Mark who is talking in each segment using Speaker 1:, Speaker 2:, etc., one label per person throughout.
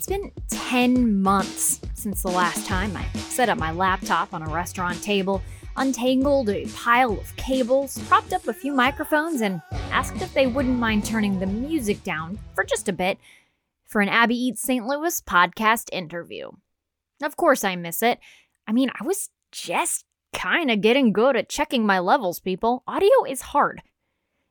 Speaker 1: It's been 10 months since the last time I set up my laptop on a restaurant table, untangled a pile of cables, propped up a few microphones, and asked if they wouldn't mind turning the music down for just a bit for an Abby Eats St. Louis podcast interview. Of course, I miss it. I mean, I was just kind of getting good at checking my levels, people. Audio is hard.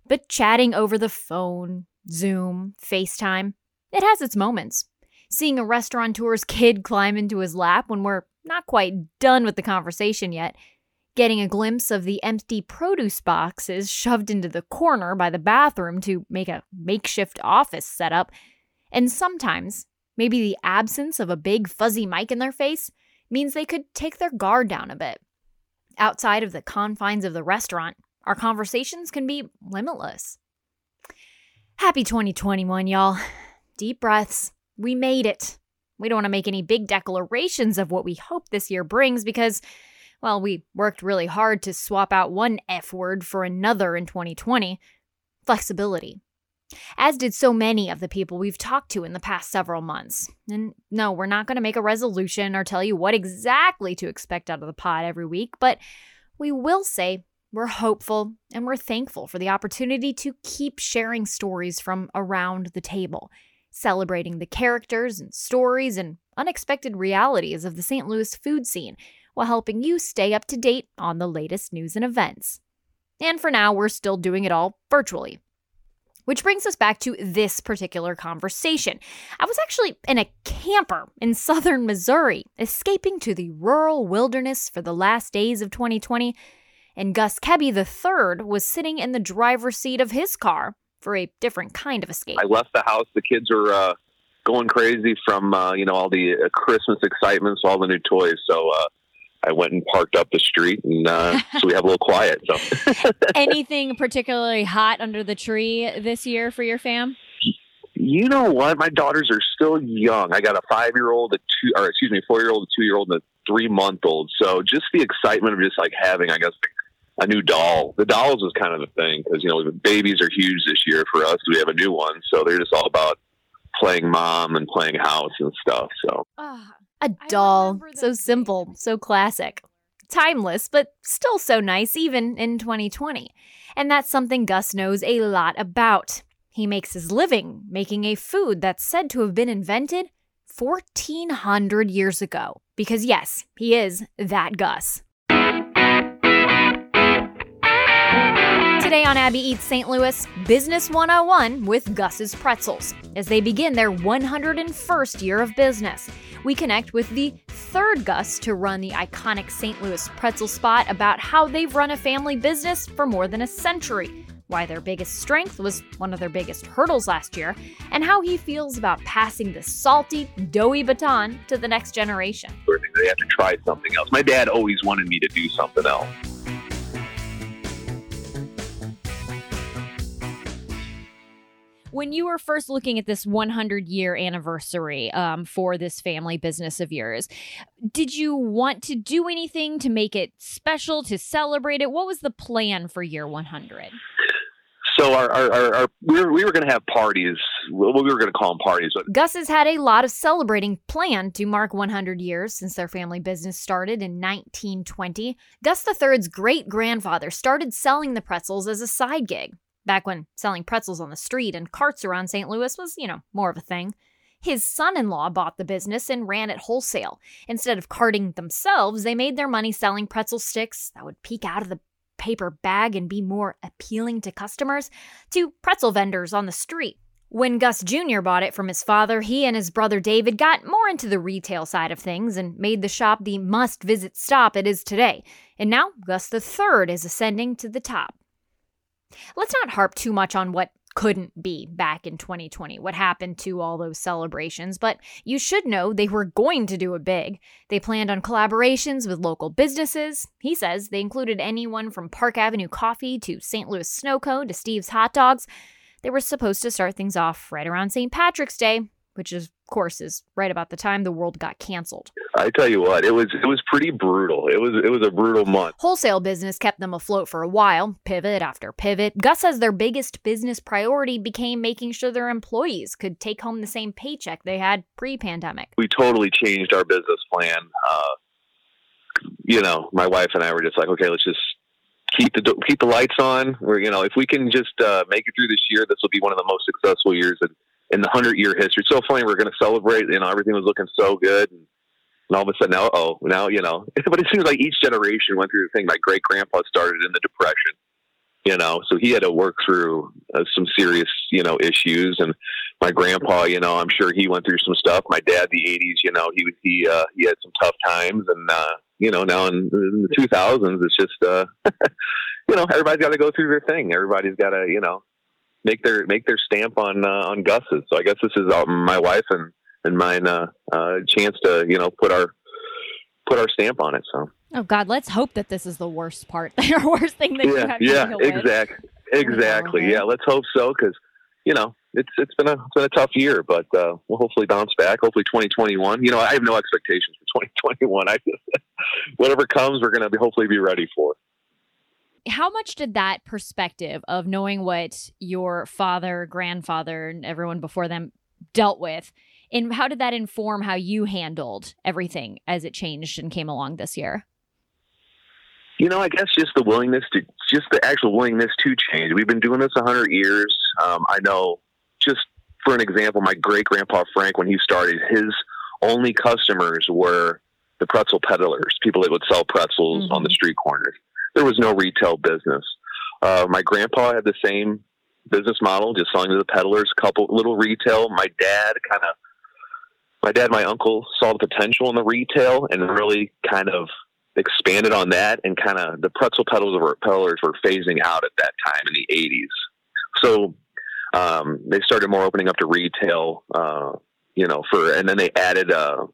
Speaker 1: But chatting over the phone, Zoom, FaceTime, it has its moments seeing a restaurateur's kid climb into his lap when we're not quite done with the conversation yet, getting a glimpse of the empty produce boxes shoved into the corner by the bathroom to make a makeshift office setup, and sometimes maybe the absence of a big fuzzy mic in their face means they could take their guard down a bit. Outside of the confines of the restaurant, our conversations can be limitless. Happy 2021, y'all. Deep breaths we made it. We don't want to make any big declarations of what we hope this year brings because, well, we worked really hard to swap out one F word for another in 2020 flexibility. As did so many of the people we've talked to in the past several months. And no, we're not going to make a resolution or tell you what exactly to expect out of the pod every week, but we will say we're hopeful and we're thankful for the opportunity to keep sharing stories from around the table celebrating the characters and stories and unexpected realities of the St. Louis food scene while helping you stay up to date on the latest news and events. And for now, we're still doing it all virtually. Which brings us back to this particular conversation. I was actually in a camper in southern Missouri, escaping to the rural wilderness for the last days of 2020, and Gus Koebbe III was sitting in the driver's seat of his car for a different kind of escape.
Speaker 2: I left the house. The kids are uh, going crazy from uh, you know all the uh, Christmas excitement, so all the new toys. So uh, I went and parked up the street, and uh, so we have a little quiet. So
Speaker 1: anything particularly hot under the tree this year for your fam?
Speaker 2: You know what? My daughters are still young. I got a five-year-old, a two, or excuse me, four-year-old, a two-year-old, and a three-month-old. So just the excitement of just like having, I guess, a new doll. The dolls was kind of the thing because you know babies are huge this year for us. We have a new one, so they're just all about playing mom and playing house and stuff. So
Speaker 1: uh, a doll, so simple, so classic, timeless, but still so nice even in 2020. And that's something Gus knows a lot about. He makes his living making a food that's said to have been invented 1400 years ago. Because yes, he is that Gus. Today on Abby Eats St. Louis, Business 101 with Gus's Pretzels. As they begin their 101st year of business, we connect with the third Gus to run the iconic St. Louis pretzel spot about how they've run a family business for more than a century, why their biggest strength was one of their biggest hurdles last year, and how he feels about passing the salty, doughy baton to the next generation.
Speaker 2: They have to try something else. My dad always wanted me to do something else.
Speaker 1: When you were first looking at this 100 year anniversary um, for this family business of yours, did you want to do anything to make it special, to celebrate it? What was the plan for year 100?
Speaker 2: So our, our, our, our we were, we were going to have parties. Well, we were going to call them parties. But-
Speaker 1: Gus has had a lot of celebrating planned to mark 100 years since their family business started in 1920. Gus III's great grandfather started selling the pretzels as a side gig back when selling pretzels on the street and carts around St. Louis was, you know, more of a thing. His son in law bought the business and ran it wholesale. Instead of carting themselves, they made their money selling pretzel sticks that would peek out of the paper bag and be more appealing to customers to pretzel vendors on the street. When Gus Jr. bought it from his father, he and his brother David got more into the retail side of things and made the shop the must visit stop it is today. And now Gus III is ascending to the top. Let's not harp too much on what couldn't be back in 2020, what happened to all those celebrations, but you should know they were going to do it big. They planned on collaborations with local businesses. He says they included anyone from Park Avenue Coffee to St. Louis Snow Cone to Steve's Hot Dogs. They were supposed to start things off right around St. Patrick's Day which is, of course is right about the time the world got canceled.
Speaker 2: I tell you what, it was it was pretty brutal. It was it was a brutal month.
Speaker 1: Wholesale business kept them afloat for a while, pivot after pivot. Gus says their biggest business priority became making sure their employees could take home the same paycheck they had pre-pandemic.
Speaker 2: We totally changed our business plan. Uh, you know, my wife and I were just like, okay, let's just keep the keep the lights on. We're you know, if we can just uh, make it through this year, this will be one of the most successful years in, in the hundred year history. So funny, we're going to celebrate. You know, everything was looking so good, and, and all of a sudden, now, oh, now you know. but it seems like each generation went through the thing. My great grandpa started in the depression. You know, so he had to work through uh, some serious, you know, issues. And my grandpa, you know, I'm sure he went through some stuff. My dad, the '80s, you know, he he uh, he had some tough times, and uh, you know, now in, in the 2000s, it's just, uh, you know, everybody's got to go through their thing. Everybody's got to, you know, make their make their stamp on uh, on Gus's. So I guess this is uh, my wife and and mine uh, uh, chance to, you know, put our put our stamp on it. So.
Speaker 1: Oh God, let's hope that this is the worst part, the worst thing that
Speaker 2: yeah,
Speaker 1: you have
Speaker 2: yeah,
Speaker 1: to
Speaker 2: exactly,
Speaker 1: with.
Speaker 2: exactly. Yeah, let's hope so because you know it's it's been a it's been a tough year, but uh, we'll hopefully bounce back. Hopefully, 2021. You know, I have no expectations for 2021. I just whatever comes, we're going to be hopefully be ready for.
Speaker 1: How much did that perspective of knowing what your father, grandfather, and everyone before them dealt with, and how did that inform how you handled everything as it changed and came along this year?
Speaker 2: You know, I guess just the willingness to, just the actual willingness to change. We've been doing this a hundred years. Um, I know, just for an example, my great grandpa Frank, when he started, his only customers were the pretzel peddlers, people that would sell pretzels mm-hmm. on the street corners. There was no retail business. Uh, my grandpa had the same business model, just selling to the peddlers, couple little retail. My dad kind of, my dad, my uncle saw the potential in the retail and really kind of expanded on that. And kind of the pretzel peddlers were, peddlers were phasing out at that time in the 80s. So um, they started more opening up to retail, uh, you know, for, and then they added, uh,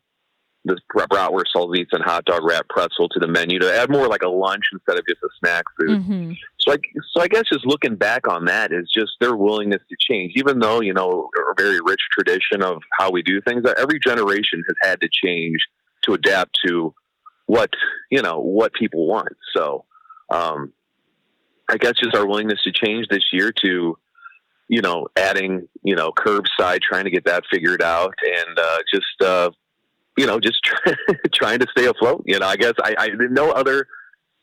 Speaker 2: this bratwurst salsitz and hot dog wrap pretzel to the menu to add more like a lunch instead of just a snack food. Mm-hmm. So I, so I guess just looking back on that is just their willingness to change, even though, you know, a very rich tradition of how we do things, every generation has had to change to adapt to what, you know, what people want. So, um, I guess just our willingness to change this year to, you know, adding, you know, curbside, trying to get that figured out and, uh, just, uh, you know, just try, trying to stay afloat. You know, I guess I, I no other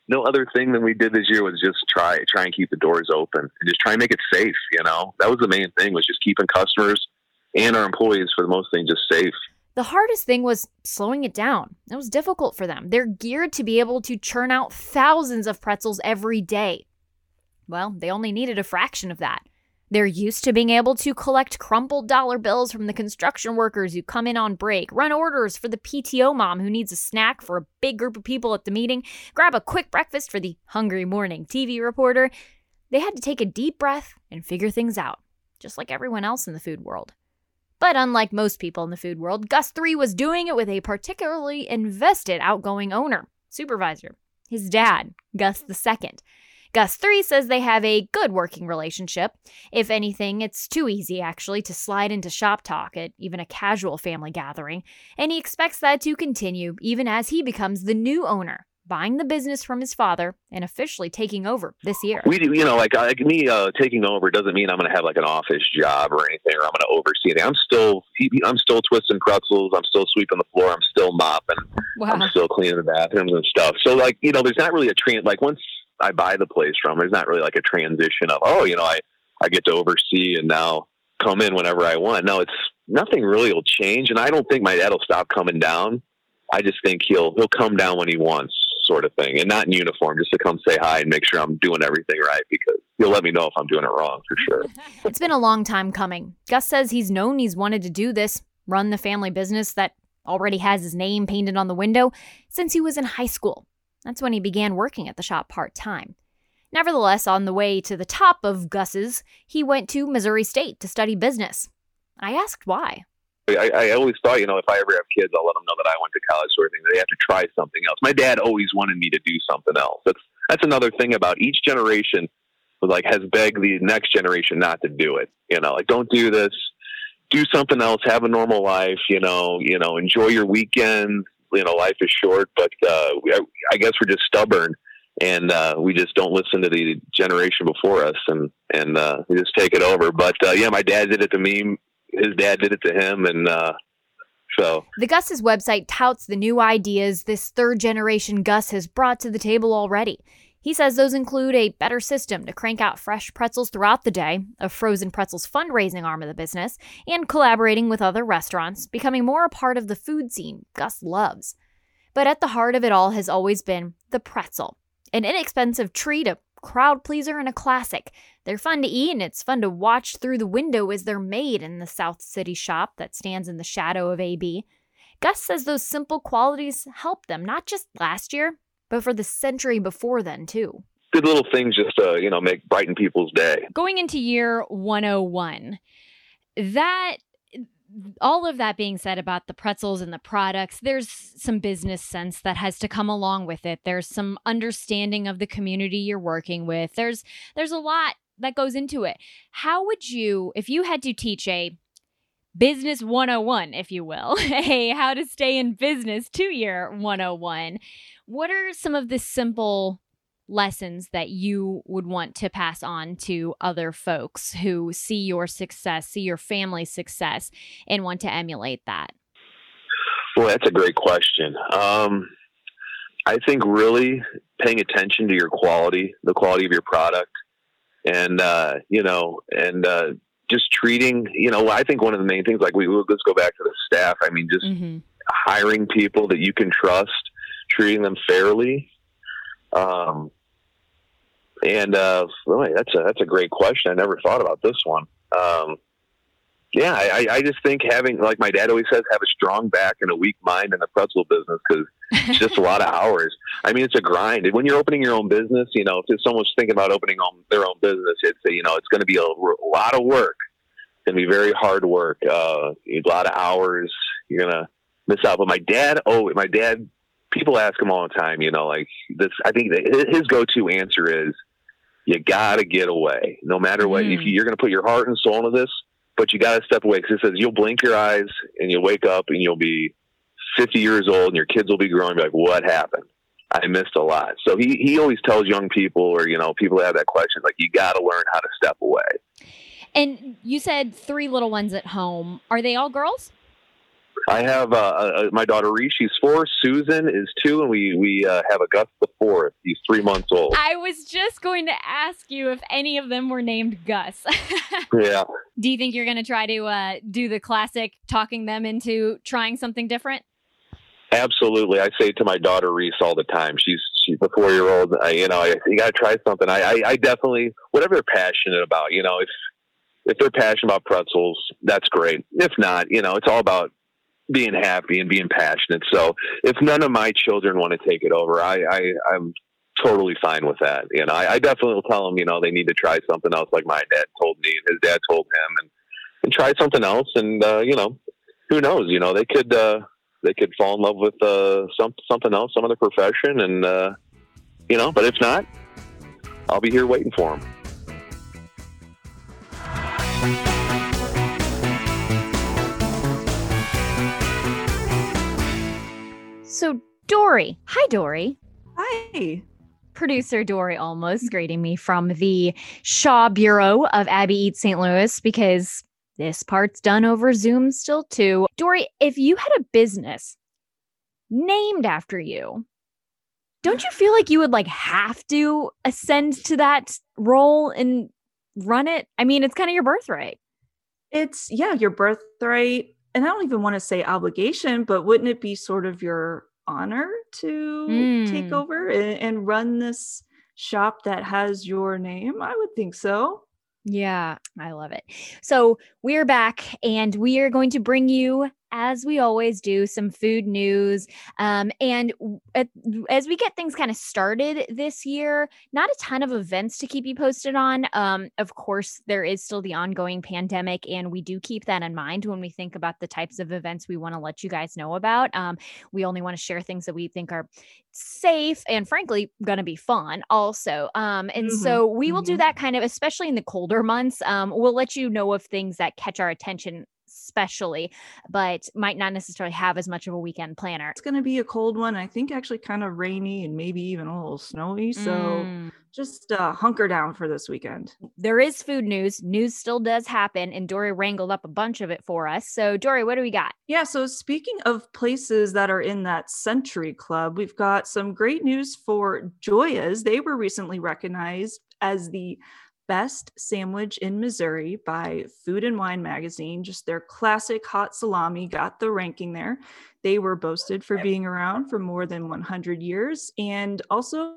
Speaker 2: no other thing than we did this year was just try try and keep the doors open and just try and make it safe. You know, that was the main thing was just keeping customers and our employees for the most thing just safe.
Speaker 1: The hardest thing was slowing it down. It was difficult for them. They're geared to be able to churn out thousands of pretzels every day. Well, they only needed a fraction of that. They're used to being able to collect crumpled dollar bills from the construction workers who come in on break, run orders for the PTO mom who needs a snack for a big group of people at the meeting, grab a quick breakfast for the hungry morning TV reporter. They had to take a deep breath and figure things out, just like everyone else in the food world. But unlike most people in the food world, Gus 3 was doing it with a particularly invested outgoing owner, supervisor, his dad, Gus the Second. Gus 3 says they have a good working relationship. If anything, it's too easy, actually, to slide into shop talk at even a casual family gathering, and he expects that to continue even as he becomes the new owner buying the business from his father and officially taking over this year.
Speaker 2: We, you know, like, like me uh, taking over doesn't mean I'm going to have like an office job or anything, or I'm going to oversee anything. I'm still, I'm still twisting pretzels. I'm still sweeping the floor. I'm still mopping. Wow. I'm still cleaning the bathrooms and stuff. So, like, you know, there's not really a trend. Like once I buy the place from. There's not really like a transition of oh, you know, I I get to oversee and now come in whenever I want. No, it's nothing really will change, and I don't think my dad will stop coming down. I just think he'll he'll come down when he wants, sort of thing, and not in uniform, just to come say hi and make sure I'm doing everything right because he'll let me know if I'm doing it wrong for sure.
Speaker 1: it's been a long time coming. Gus says he's known he's wanted to do this, run the family business that already has his name painted on the window since he was in high school. That's when he began working at the shop part time. Nevertheless, on the way to the top of Gus's, he went to Missouri State to study business. I asked why.
Speaker 2: I, I always thought, you know, if I ever have kids, I'll let them know that I went to college, sort of thing. They have to try something else. My dad always wanted me to do something else. That's that's another thing about each generation. Was like has begged the next generation not to do it. You know, like don't do this do something else, have a normal life, you know, you know, enjoy your weekends. You know, life is short, but uh, we, I guess we're just stubborn and uh, we just don't listen to the generation before us, and and uh, we just take it over. But uh, yeah, my dad did it to me. His dad did it to him, and uh, so
Speaker 1: the Gus's website touts the new ideas this third generation Gus has brought to the table already. He says those include a better system to crank out fresh pretzels throughout the day, a frozen pretzels fundraising arm of the business, and collaborating with other restaurants, becoming more a part of the food scene Gus loves. But at the heart of it all has always been the pretzel, an inexpensive treat, a crowd pleaser, and a classic. They're fun to eat, and it's fun to watch through the window as they're made in the South City shop that stands in the shadow of AB. Gus says those simple qualities helped them, not just last year, but for the century before then, too.
Speaker 2: Good little things just to, you know, make brighten people's day.
Speaker 1: Going into year 101, that all of that being said about the pretzels and the products, there's some business sense that has to come along with it. There's some understanding of the community you're working with. There's there's a lot that goes into it. How would you if you had to teach a business 101, if you will, a how to stay in business 2 year 101, what are some of the simple lessons that you would want to pass on to other folks who see your success, see your family's success, and want to emulate that?
Speaker 2: Well, that's a great question. Um, I think really paying attention to your quality, the quality of your product, and uh, you know, and uh, just treating. You know, I think one of the main things, like we let's go back to the staff. I mean, just mm-hmm. hiring people that you can trust treating them fairly. Um, and uh, that's a that's a great question. I never thought about this one. Um, yeah, I, I just think having, like my dad always says, have a strong back and a weak mind in the pretzel business because it's just a lot of hours. I mean, it's a grind. When you're opening your own business, you know, if someone's thinking about opening their own business, it's you know, it's going to be a, a lot of work. It's going to be very hard work. Uh, a lot of hours. You're gonna miss out. But my dad, oh, my dad people ask him all the time, you know, like this, I think his go-to answer is, you gotta get away. No matter what, mm. if you, are going to put your heart and soul into this, but you got to step away because it says you'll blink your eyes and you'll wake up and you'll be 50 years old and your kids will be growing. Be like, what happened? I missed a lot. So he, he always tells young people or, you know, people that have that question, like, you got to learn how to step away.
Speaker 1: And you said three little ones at home. Are they all girls?
Speaker 2: I have uh, uh, my daughter Reese. She's four. Susan is two, and we we uh, have a Gus the fourth. He's three months old.
Speaker 1: I was just going to ask you if any of them were named Gus.
Speaker 2: yeah.
Speaker 1: Do you think you're going to try to uh, do the classic, talking them into trying something different?
Speaker 2: Absolutely. I say to my daughter Reese all the time. She's she's a four year old. You know, I, you got to try something. I, I I definitely whatever they're passionate about. You know, if if they're passionate about pretzels, that's great. If not, you know, it's all about being happy and being passionate. So if none of my children want to take it over, I, I I'm totally fine with that. You know, I, I definitely will tell them, you know, they need to try something else, like my dad told me, and his dad told him, and and try something else. And uh, you know, who knows? You know, they could uh, they could fall in love with uh, some something else, some other profession, and uh, you know. But if not, I'll be here waiting for them.
Speaker 1: So, Dori. Hi, Dori.
Speaker 3: Hi.
Speaker 1: Producer Dori almost greeting me from the Shaw Bureau of Abby Eats St. Louis because this part's done over Zoom still, too. Dori, if you had a business named after you, don't you feel like you would like have to ascend to that role and run it? I mean, it's kind of your birthright.
Speaker 3: It's yeah, your birthright. And I don't even want to say obligation, but wouldn't it be sort of your honor to mm. take over and, and run this shop that has your name? I would think so.
Speaker 1: Yeah, I love it. So we're back and we are going to bring you as we always do, some food news. Um, and at, as we get things kind of started this year, not a ton of events to keep you posted on. Um, of course, there is still the ongoing pandemic, and we do keep that in mind when we think about the types of events we want to let you guys know about. Um, we only want to share things that we think are safe and frankly going to be fun also um and mm-hmm. so we will do mm-hmm. that kind of especially in the colder months um we'll let you know of things that catch our attention especially, but might not necessarily have as much of a weekend planner.
Speaker 3: It's going to be a cold one. I think actually kind of rainy and maybe even a little snowy. So mm. just uh, hunker down for this weekend.
Speaker 1: There is food news. News still does happen, and Dori wrangled up a bunch of it for us. So, Dori, what do we got?
Speaker 3: Yeah. So, speaking of places that are in that Century Club, we've got some great news for Gioia's. They were recently recognized as the best sandwich in Missouri by Food and Wine magazine. Just their classic hot salami got the ranking there. They were boasted for being around for more than 100 years. And also,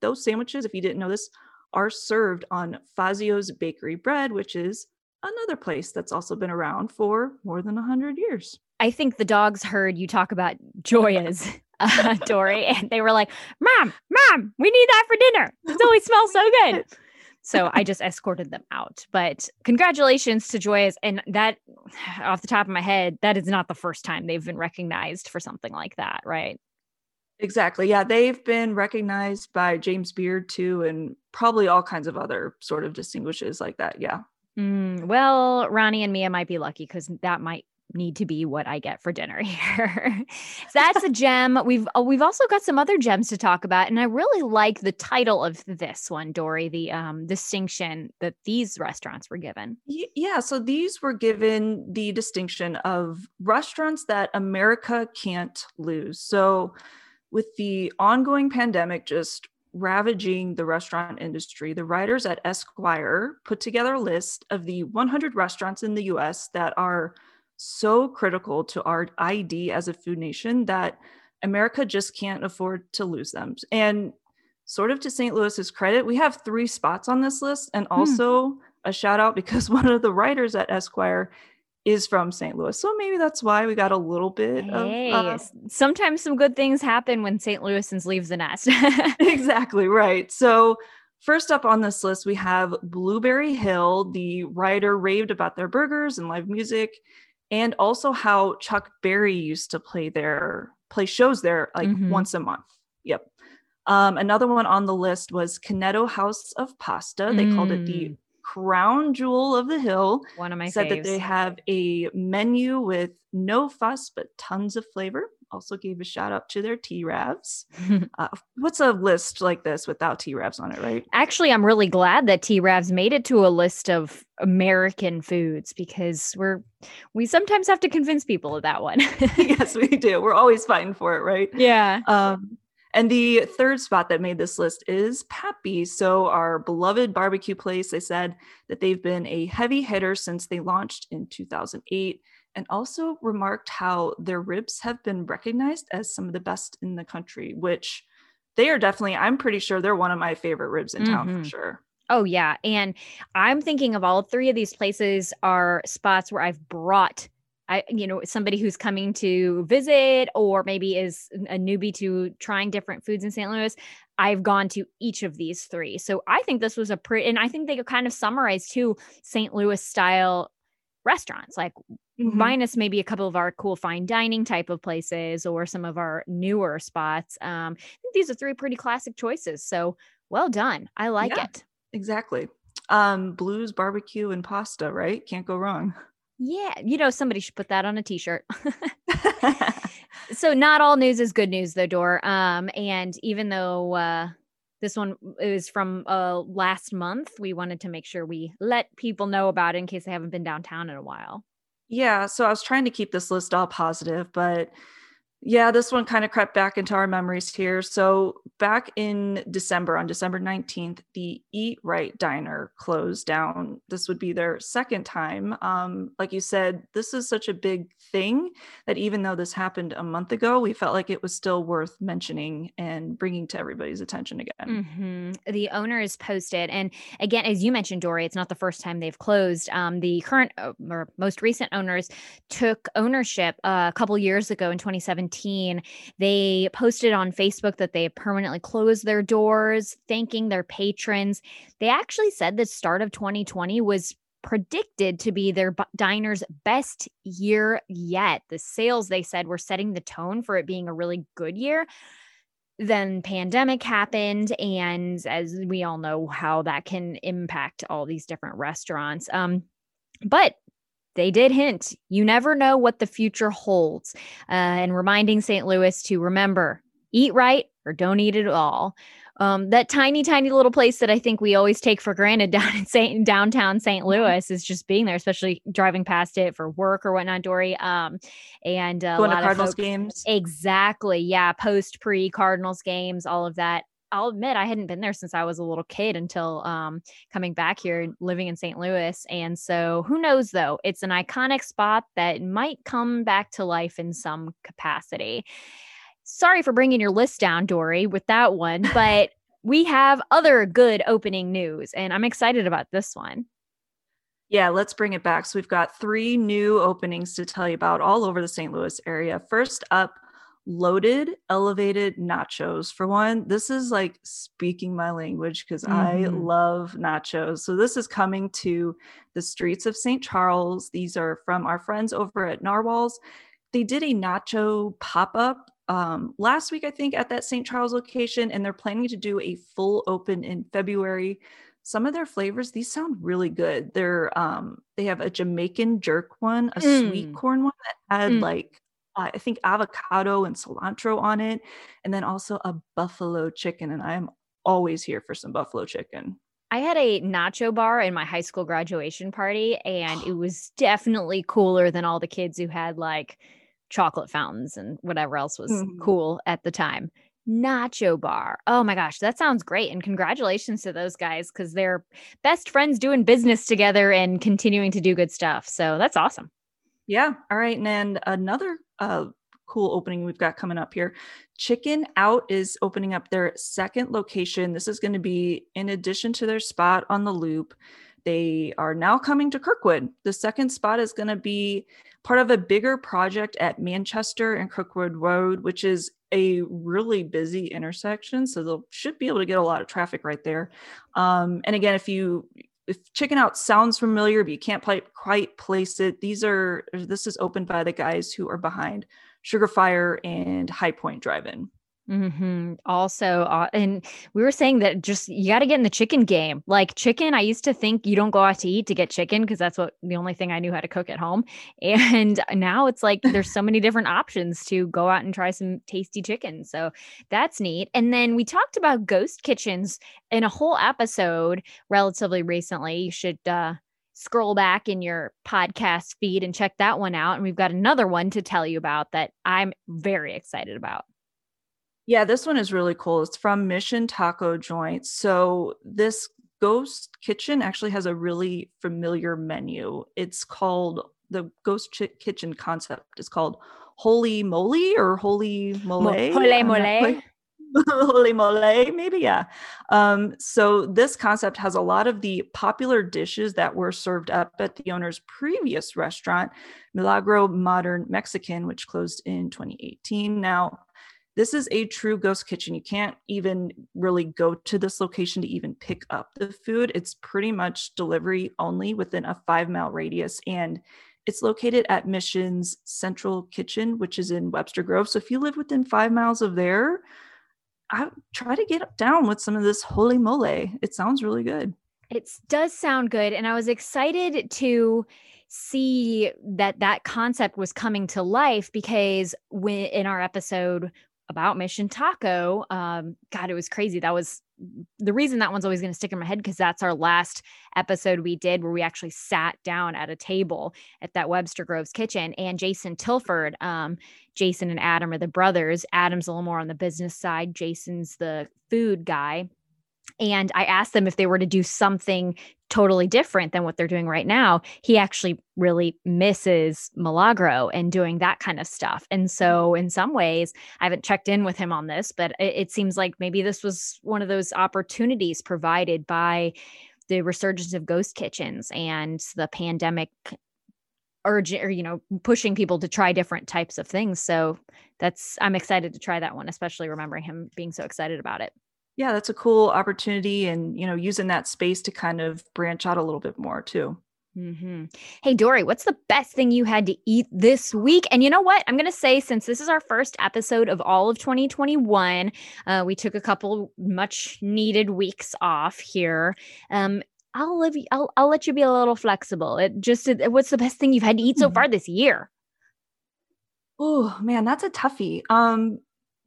Speaker 3: those sandwiches, if you didn't know this, are served on Fazio's Bakery Bread, which is another place that's also been around for more than 100 years.
Speaker 1: I think the dogs heard you talk about Gioia's, uh, Dori, and they were like, Mom, Mom, we need that for dinner. It always smells so good. So I just escorted them out. But congratulations to Gioia's. And that, off the top of my head, that is not the first time they've been recognized for something like that, right?
Speaker 3: Exactly. Yeah. They've been recognized by James Beard too, and probably all kinds of other sort of distinguishes like that. Yeah.
Speaker 1: Mm, well, Ronnie and Mia might be lucky because that might need to be what I get for dinner here. so that's a gem. We've uh, we've also got some other gems to talk about, and I really like the title of this one, Dori. The um, distinction that these restaurants were given.
Speaker 3: Yeah, so these were given the distinction of restaurants that America can't lose. So, with the ongoing pandemic just ravaging the restaurant industry, the writers at Esquire put together a list of the 100 restaurants in the US that are so critical to our ID as a food nation that America just can't afford to lose them. And sort of to St. Louis's credit, we have three spots on this list, and hmm. also a shout out because one of the writers at Esquire is from St. Louis. So maybe that's why we got a little bit hey, of uh,
Speaker 1: sometimes some good things happen when St. Louisans leaves the nest.
Speaker 3: exactly, right. So First up on this list, we have Blueberry Hill. The writer raved about their burgers and live music and also how Chuck Berry used to play there, play shows there like mm-hmm. once a month. Yep. Um, another one on the list was Cunetto House of Pasta. They mm. called it the mm. crown jewel of the hill.
Speaker 1: One of my
Speaker 3: said
Speaker 1: faves.
Speaker 3: that they have a menu with no fuss but tons of flavor also gave a shout out to their T Ravs. uh, what's a list like this without T Ravs on it, right?
Speaker 1: Actually, I'm really glad that T Ravs made it to a list of American foods because we're we sometimes have to convince people of that one.
Speaker 3: yes, we do. We're always fighting for it, right?
Speaker 1: Yeah.
Speaker 3: Um, and the third spot that made this list is Pappy. So, our beloved barbecue place, they said that they've been a heavy hitter since they launched in 2008 and also remarked how their ribs have been recognized as some of the best in the country, which they are definitely, I'm pretty sure they're one of my favorite ribs in town mm-hmm. for sure.
Speaker 1: Oh, yeah. And I'm thinking of all three of these places are spots where I've brought. I, you know, somebody who's coming to visit or maybe is a newbie to trying different foods in St. Louis. I've gone to each of these three. So I think this was a pretty, and I think they could kind of summarize too St. Louis style restaurants, like mm-hmm. minus maybe a couple of our cool fine dining type of places or some of our newer spots. Um, I think these are three pretty classic choices. So well done. I like yeah, it.
Speaker 3: Exactly. Um, blues, barbecue, and pasta, right? Can't go wrong.
Speaker 1: Yeah. You know, somebody should put that on a t shirt. so not all news is good news though, Dor. Um, and even though uh this one is from uh, last month. We wanted to make sure we let people know about it in case they haven't been downtown in a while.
Speaker 3: Yeah, so I was trying to keep this list all positive, but yeah, this one kind of crept back into our memories here. So, back in December, on December 19th, the Eat Right Diner closed down. This would be their second time. Um, like you said, this is such a big thing that even though this happened a month ago, we felt like it was still worth mentioning and bringing to everybody's attention again.
Speaker 1: Mm-hmm. The owner is posted. And again, as you mentioned, Dori, it's not the first time they've closed. Um, the current uh, or most recent owners took ownership uh, a couple years ago in 2017 2017, they posted on Facebook that they permanently closed their doors, thanking their patrons. They actually said the start of 2020 was predicted to be their diner's best year yet. The sales they said were setting the tone for it being a really good year. Then pandemic happened and as we all know how that can impact all these different restaurants. Um but they did hint you never know what the future holds, uh, and reminding St. Louis to remember eat right or don't eat at all. Um, that tiny, tiny little place that I think we always take for granted down in Saint, downtown St. Mm-hmm. Louis is just being there, especially driving past it for work or whatnot, Dori. Um, and uh,
Speaker 3: going to Cardinals games.
Speaker 1: Exactly. Yeah. Post pre Cardinals games, all of that. I'll admit I hadn't been there since I was a little kid until um, coming back here, living in St. Louis. And so, who knows though? It's an iconic spot that might come back to life in some capacity sorry for bringing your list down, Dori, with that one, but we have other good opening news, and I'm excited about this one.
Speaker 3: Yeah, let's bring it back. So we've got three new openings to tell you about all over the St. Louis area. First up, loaded elevated nachos. For one, this is like speaking my language because mm-hmm. I love nachos. So this is coming to the streets of St. Charles. These are from our friends over at Narwhals. They did a nacho pop up um, last week, I think, at that St. Charles location, and they're planning to do a full open in February. Some of their flavors, these sound really good. They're um, they have a Jamaican jerk one, a mm. sweet corn one that had mm. like I think avocado and cilantro on it, and then also a buffalo chicken. And I am always here for some buffalo chicken.
Speaker 1: I had a nacho bar in my high school graduation party, and it was definitely cooler than all the kids who had like chocolate fountains and whatever else was mm-hmm. cool at the time. Nacho bar. Oh my gosh, that sounds great. And congratulations to those guys because they're best friends doing business together and continuing to do good stuff. So that's awesome.
Speaker 3: Yeah. All right. And then another uh, cool opening we've got coming up here. Chicken Out is opening up their second location. This is going to be in addition to their spot on the loop. They are now coming to Kirkwood. The second spot is going to be part of a bigger project at Manchester and Kirkwood Road, which is a really busy intersection. So they should be able to get a lot of traffic right there. Um, and again, if you if chicken out sounds familiar, but you can't quite place it, these are this is opened by the guys who are behind Sugarfire and Hi-Pointe Drive-In.
Speaker 1: Mm-hmm. Also, uh, and we were saying that just you got to get in the chicken game. Like chicken, I used to think you don't go out to eat to get chicken because that's what the only thing I knew how to cook at home. And now it's like there's so many different options to go out and try some tasty chicken. So that's neat. And then we talked about ghost kitchens in a whole episode relatively recently. You should uh, scroll back in your podcast feed and check that one out. And we've got another one to tell you about that I'm very excited about.
Speaker 3: Yeah, this one is really cool. It's from Mission Taco Joint. So this ghost kitchen actually has a really familiar menu. It's called the ghost ch- kitchen concept is called Holy Moly or Holy Mole.
Speaker 1: Holy Mole.
Speaker 3: Holy mole, maybe, yeah. Um, so this concept has a lot of the popular dishes that were served up at the owner's previous restaurant, Milagro Modern Mexican, which closed in 2018. Now, this is a true ghost kitchen. You can't even really go to this location to even pick up the food. It's pretty much delivery only within a five mile radius. And it's located at Mission's Central Kitchen, which is in Webster Grove. So if you live within five miles of there, I try to get down with some of this holy mole. It sounds really good.
Speaker 1: It does sound good. And I was excited to see that that concept was coming to life because when in our episode about Mission Taco. Um, God, it was crazy. That was the reason that one's always going to stick in my head because that's our last episode we did where we actually sat down at a table at that Webster Groves kitchen. And Jason Tilford, um, Jason and Adam are the brothers. Adam's a little more on the business side, Jason's the food guy. And I asked them if they were to do something totally different than what they're doing right now. He actually really misses Milagro and doing that kind of stuff. And so, mm-hmm. in some ways, I haven't checked in with him on this, but it, it seems like maybe this was one of those opportunities provided by the resurgence of ghost kitchens and the pandemic urge or you know pushing people to try different types of things so that's i'm excited to try that one especially remembering him being so excited about it
Speaker 3: yeah, that's a cool opportunity and, you know, using that space to kind of branch out a little bit more too.
Speaker 1: Mm-hmm. Hey, Dori, what's the best thing you had to eat this week? And you know what? I'm going to say, since this is our first episode of all of 2021, uh, we took a couple much needed weeks off here. Um, I'll live. I'll I'll let you be a little flexible. It just what's the best thing you've had to eat so mm-hmm. far this year?
Speaker 3: Oh man, that's a toughie. Um,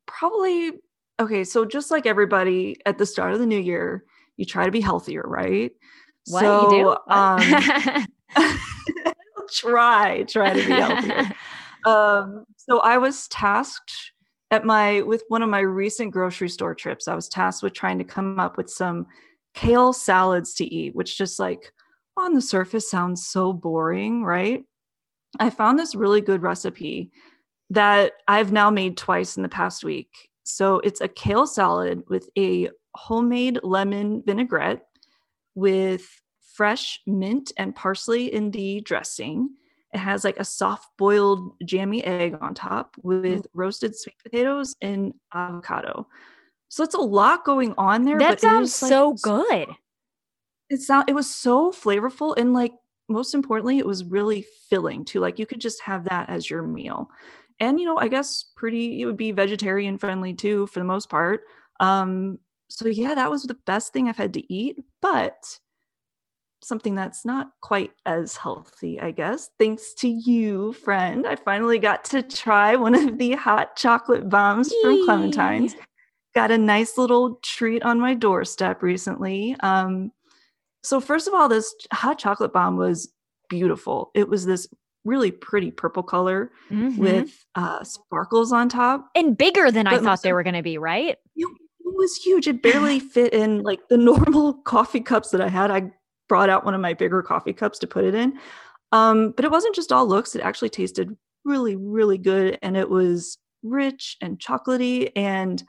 Speaker 3: probably okay. So just like everybody at the start of the new year, you try to be healthier, right?
Speaker 1: What so, you do? Um,
Speaker 3: try try to be healthier. um, so I was tasked at my with one of my recent grocery store trips. I was tasked with trying to come up with some kale salads to eat, which just like on the surface sounds so boring, right? I found this really good recipe that I've now made twice in the past week. So it's a kale salad with a homemade lemon vinaigrette with fresh mint and parsley in the dressing. It has like a soft boiled jammy egg on top with mm. roasted sweet potatoes and avocado. So it's a lot going on there.
Speaker 1: That sounds like, so good.
Speaker 3: It sound it was so flavorful and like most importantly, it was really filling too. Like you could just have that as your meal. And you know, I guess pretty it would be vegetarian friendly too for the most part. Um, so yeah, that was the best thing I've had to eat, but something that's not quite as healthy, I guess. Thanks to you, friend. I finally got to try one of the hot chocolate bombs Yee. from Clementine's got a nice little treat on my doorstep recently. Um, so, first of all, this hot chocolate bomb was beautiful. It was this really pretty purple color mm-hmm. with uh, sparkles on top.
Speaker 1: And bigger than but I thought they were going to be, right?
Speaker 3: It, was huge. It barely fit in like the normal coffee cups that I had. I brought out one of my bigger coffee cups to put it in. Um, but it wasn't just all looks, it actually tasted really, really good. And it was rich and chocolatey. And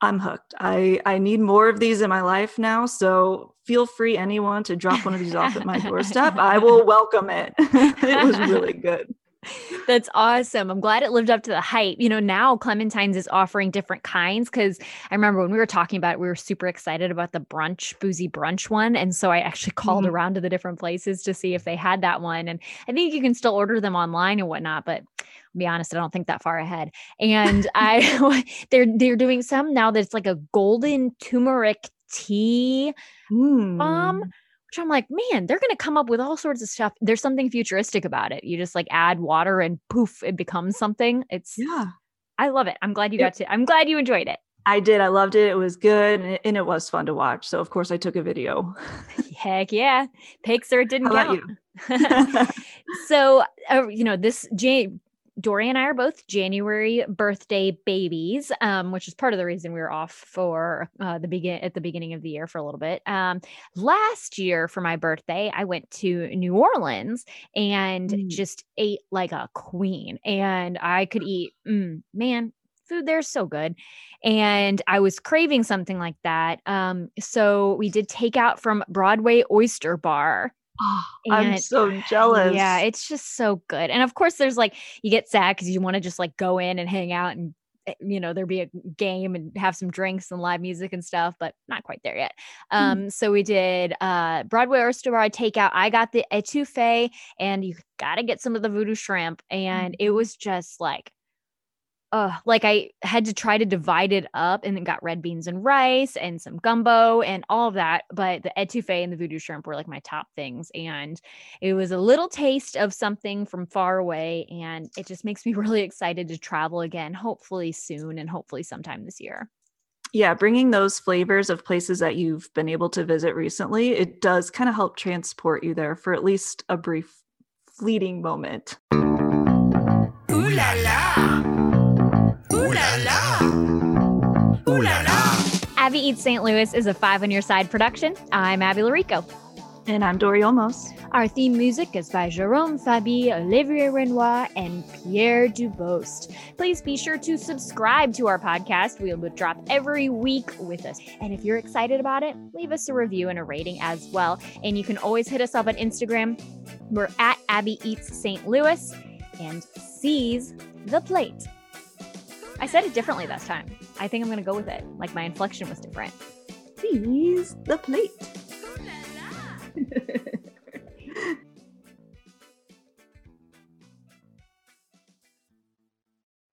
Speaker 3: I'm hooked. I I need more of these in my life now. So feel free anyone to drop one of these off at my doorstep. I will welcome it. it was really good.
Speaker 1: That's awesome. I'm glad it lived up to the hype. You know, now Clementine's is offering different kinds because I remember when we were talking about it, we were super excited about the brunch, boozy brunch one. And so I actually called mm-hmm. around to the different places to see if they had that one. And I think you can still order them online and whatnot, but be honest, I don't think that far ahead. And I they're they're doing some now that's like a golden turmeric tea mm. bomb which I'm like, man, they're going to come up with all sorts of stuff. There's something futuristic about it. You just like add water and poof, it becomes something. It's,
Speaker 3: yeah,
Speaker 1: I love it. I'm glad you got to, I'm glad you enjoyed it.
Speaker 3: I did. I loved it. It was good and it, and it was fun to watch. So, of course, I took a video.
Speaker 1: Heck yeah. Pixar didn't count. so, uh, you know, this J- Dori and I are both January birthday babies, um, which is part of the reason we were off for uh, the begin at the beginning of the year for a little bit. Um, last year for my birthday, I went to New Orleans and mm. just ate like a queen, and I could eat. Mm, man, food there's so good and i was craving something like that um, so we did takeout from broadway oyster bar
Speaker 3: Oh, I'm so jealous.
Speaker 1: Yeah, it's just so good. And of course, there's like you get sad because you want to just like go in and hang out and eh, you know there be a game and have some drinks and live music and stuff, but not quite there yet. Hmm. Um, mm. so we did uh Broadway Bar takeout. I got the etouffee, and you got to get some of the voodoo shrimp, and mm. it was just like uh, like I had to try to divide it up and then got red beans and rice and some gumbo and all of that. But the etouffee and the voodoo shrimp were like my top things. And it was a little taste of something from far away. And it just makes me really excited to travel again, hopefully soon and hopefully sometime this year.
Speaker 3: Yeah, bringing those flavors of places that you've been able to visit recently, it does kind of help transport you there for at least a brief, fleeting moment. Ooh la la!
Speaker 1: Ooh la la. Abby Eats St. Louis is a five on your side production. I'm Abby Llorico.
Speaker 3: And I'm Dori Olmos.
Speaker 1: Our theme music is by Jerome Fabi, Olivier Renoir, and Pierre Dubost. Please be sure to subscribe to our podcast. We will drop every week with us. And if you're excited about it, leave us a review and a rating as well. And you can always hit us up on Instagram. We're at Abby Eats St. Louis and seize the plate. I said it differently this time. I think I'm going to go with it. Like my inflection was different.
Speaker 3: Seize the plate.